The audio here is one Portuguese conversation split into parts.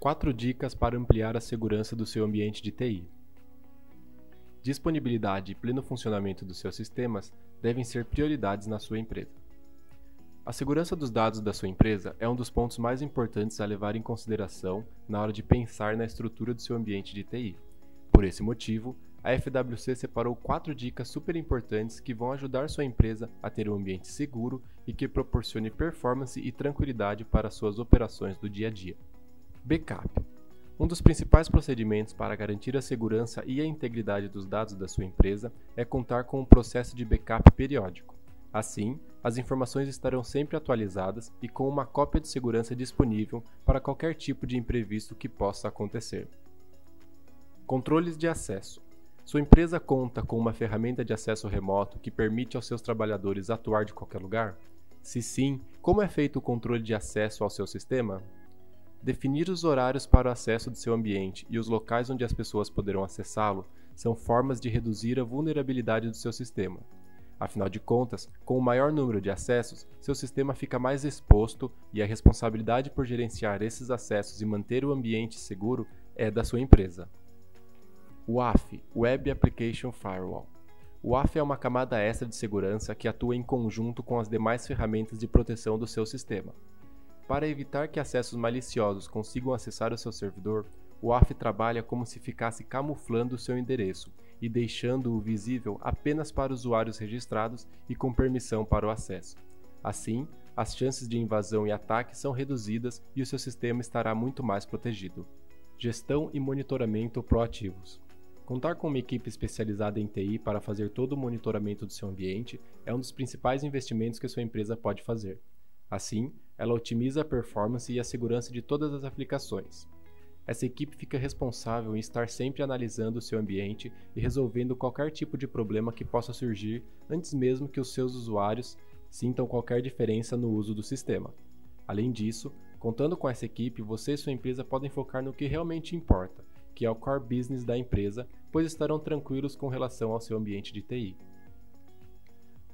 4 dicas para ampliar a segurança do seu ambiente de TI. Disponibilidade e pleno funcionamento dos seus sistemas devem ser prioridades na sua empresa. A segurança dos dados da sua empresa é um dos pontos mais importantes a levar em consideração na hora de pensar na estrutura do seu ambiente de TI. Por esse motivo, a FWC separou quatro dicas super importantes que vão ajudar sua empresa a ter um ambiente seguro e que proporcione performance e tranquilidade para suas operações do dia a dia. Backup. Um dos principais procedimentos para garantir a segurança e a integridade dos dados da sua empresa é contar com um processo de backup periódico. Assim, as informações estarão sempre atualizadas e com uma cópia de segurança disponível para qualquer tipo de imprevisto que possa acontecer. Controles de acesso. Sua empresa conta com uma ferramenta de acesso remoto que permite aos seus trabalhadores atuar de qualquer lugar? Se sim, como é feito o controle de acesso ao seu sistema? Definir os horários para o acesso do seu ambiente e os locais onde as pessoas poderão acessá-lo são formas de reduzir a vulnerabilidade do seu sistema. Afinal de contas, com o maior número de acessos, seu sistema fica mais exposto e a responsabilidade por gerenciar esses acessos e manter o ambiente seguro é da sua empresa. WAF Web Application Firewall o WAF é uma camada extra de segurança que atua em conjunto com as demais ferramentas de proteção do seu sistema. Para evitar que acessos maliciosos consigam acessar o seu servidor, o AF trabalha como se ficasse camuflando o seu endereço e deixando-o visível apenas para usuários registrados e com permissão para o acesso. Assim, as chances de invasão e ataque são reduzidas e o seu sistema estará muito mais protegido. Gestão e monitoramento proativos. Contar com uma equipe especializada em TI para fazer todo o monitoramento do seu ambiente é um dos principais investimentos que sua empresa pode fazer. Assim, ela otimiza a performance e a segurança de todas as aplicações. Essa equipe fica responsável em estar sempre analisando o seu ambiente e resolvendo qualquer tipo de problema que possa surgir antes mesmo que os seus usuários sintam qualquer diferença no uso do sistema. Além disso, contando com essa equipe, você e sua empresa podem focar no que realmente importa, que é o core business da empresa, pois estarão tranquilos com relação ao seu ambiente de TI.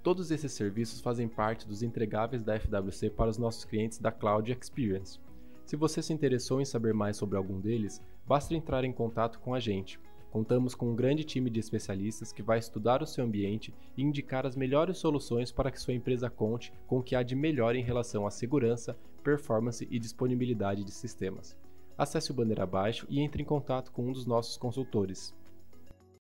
Todos esses serviços fazem parte dos entregáveis da FWC para os nossos clientes da Cloud Experience. Se você se interessou em saber mais sobre algum deles, basta entrar em contato com a gente. Contamos com um grande time de especialistas que vai estudar o seu ambiente e indicar as melhores soluções para que sua empresa conte com o que há de melhor em relação à segurança, performance e disponibilidade de sistemas. Acesse o banner abaixo e entre em contato com um dos nossos consultores.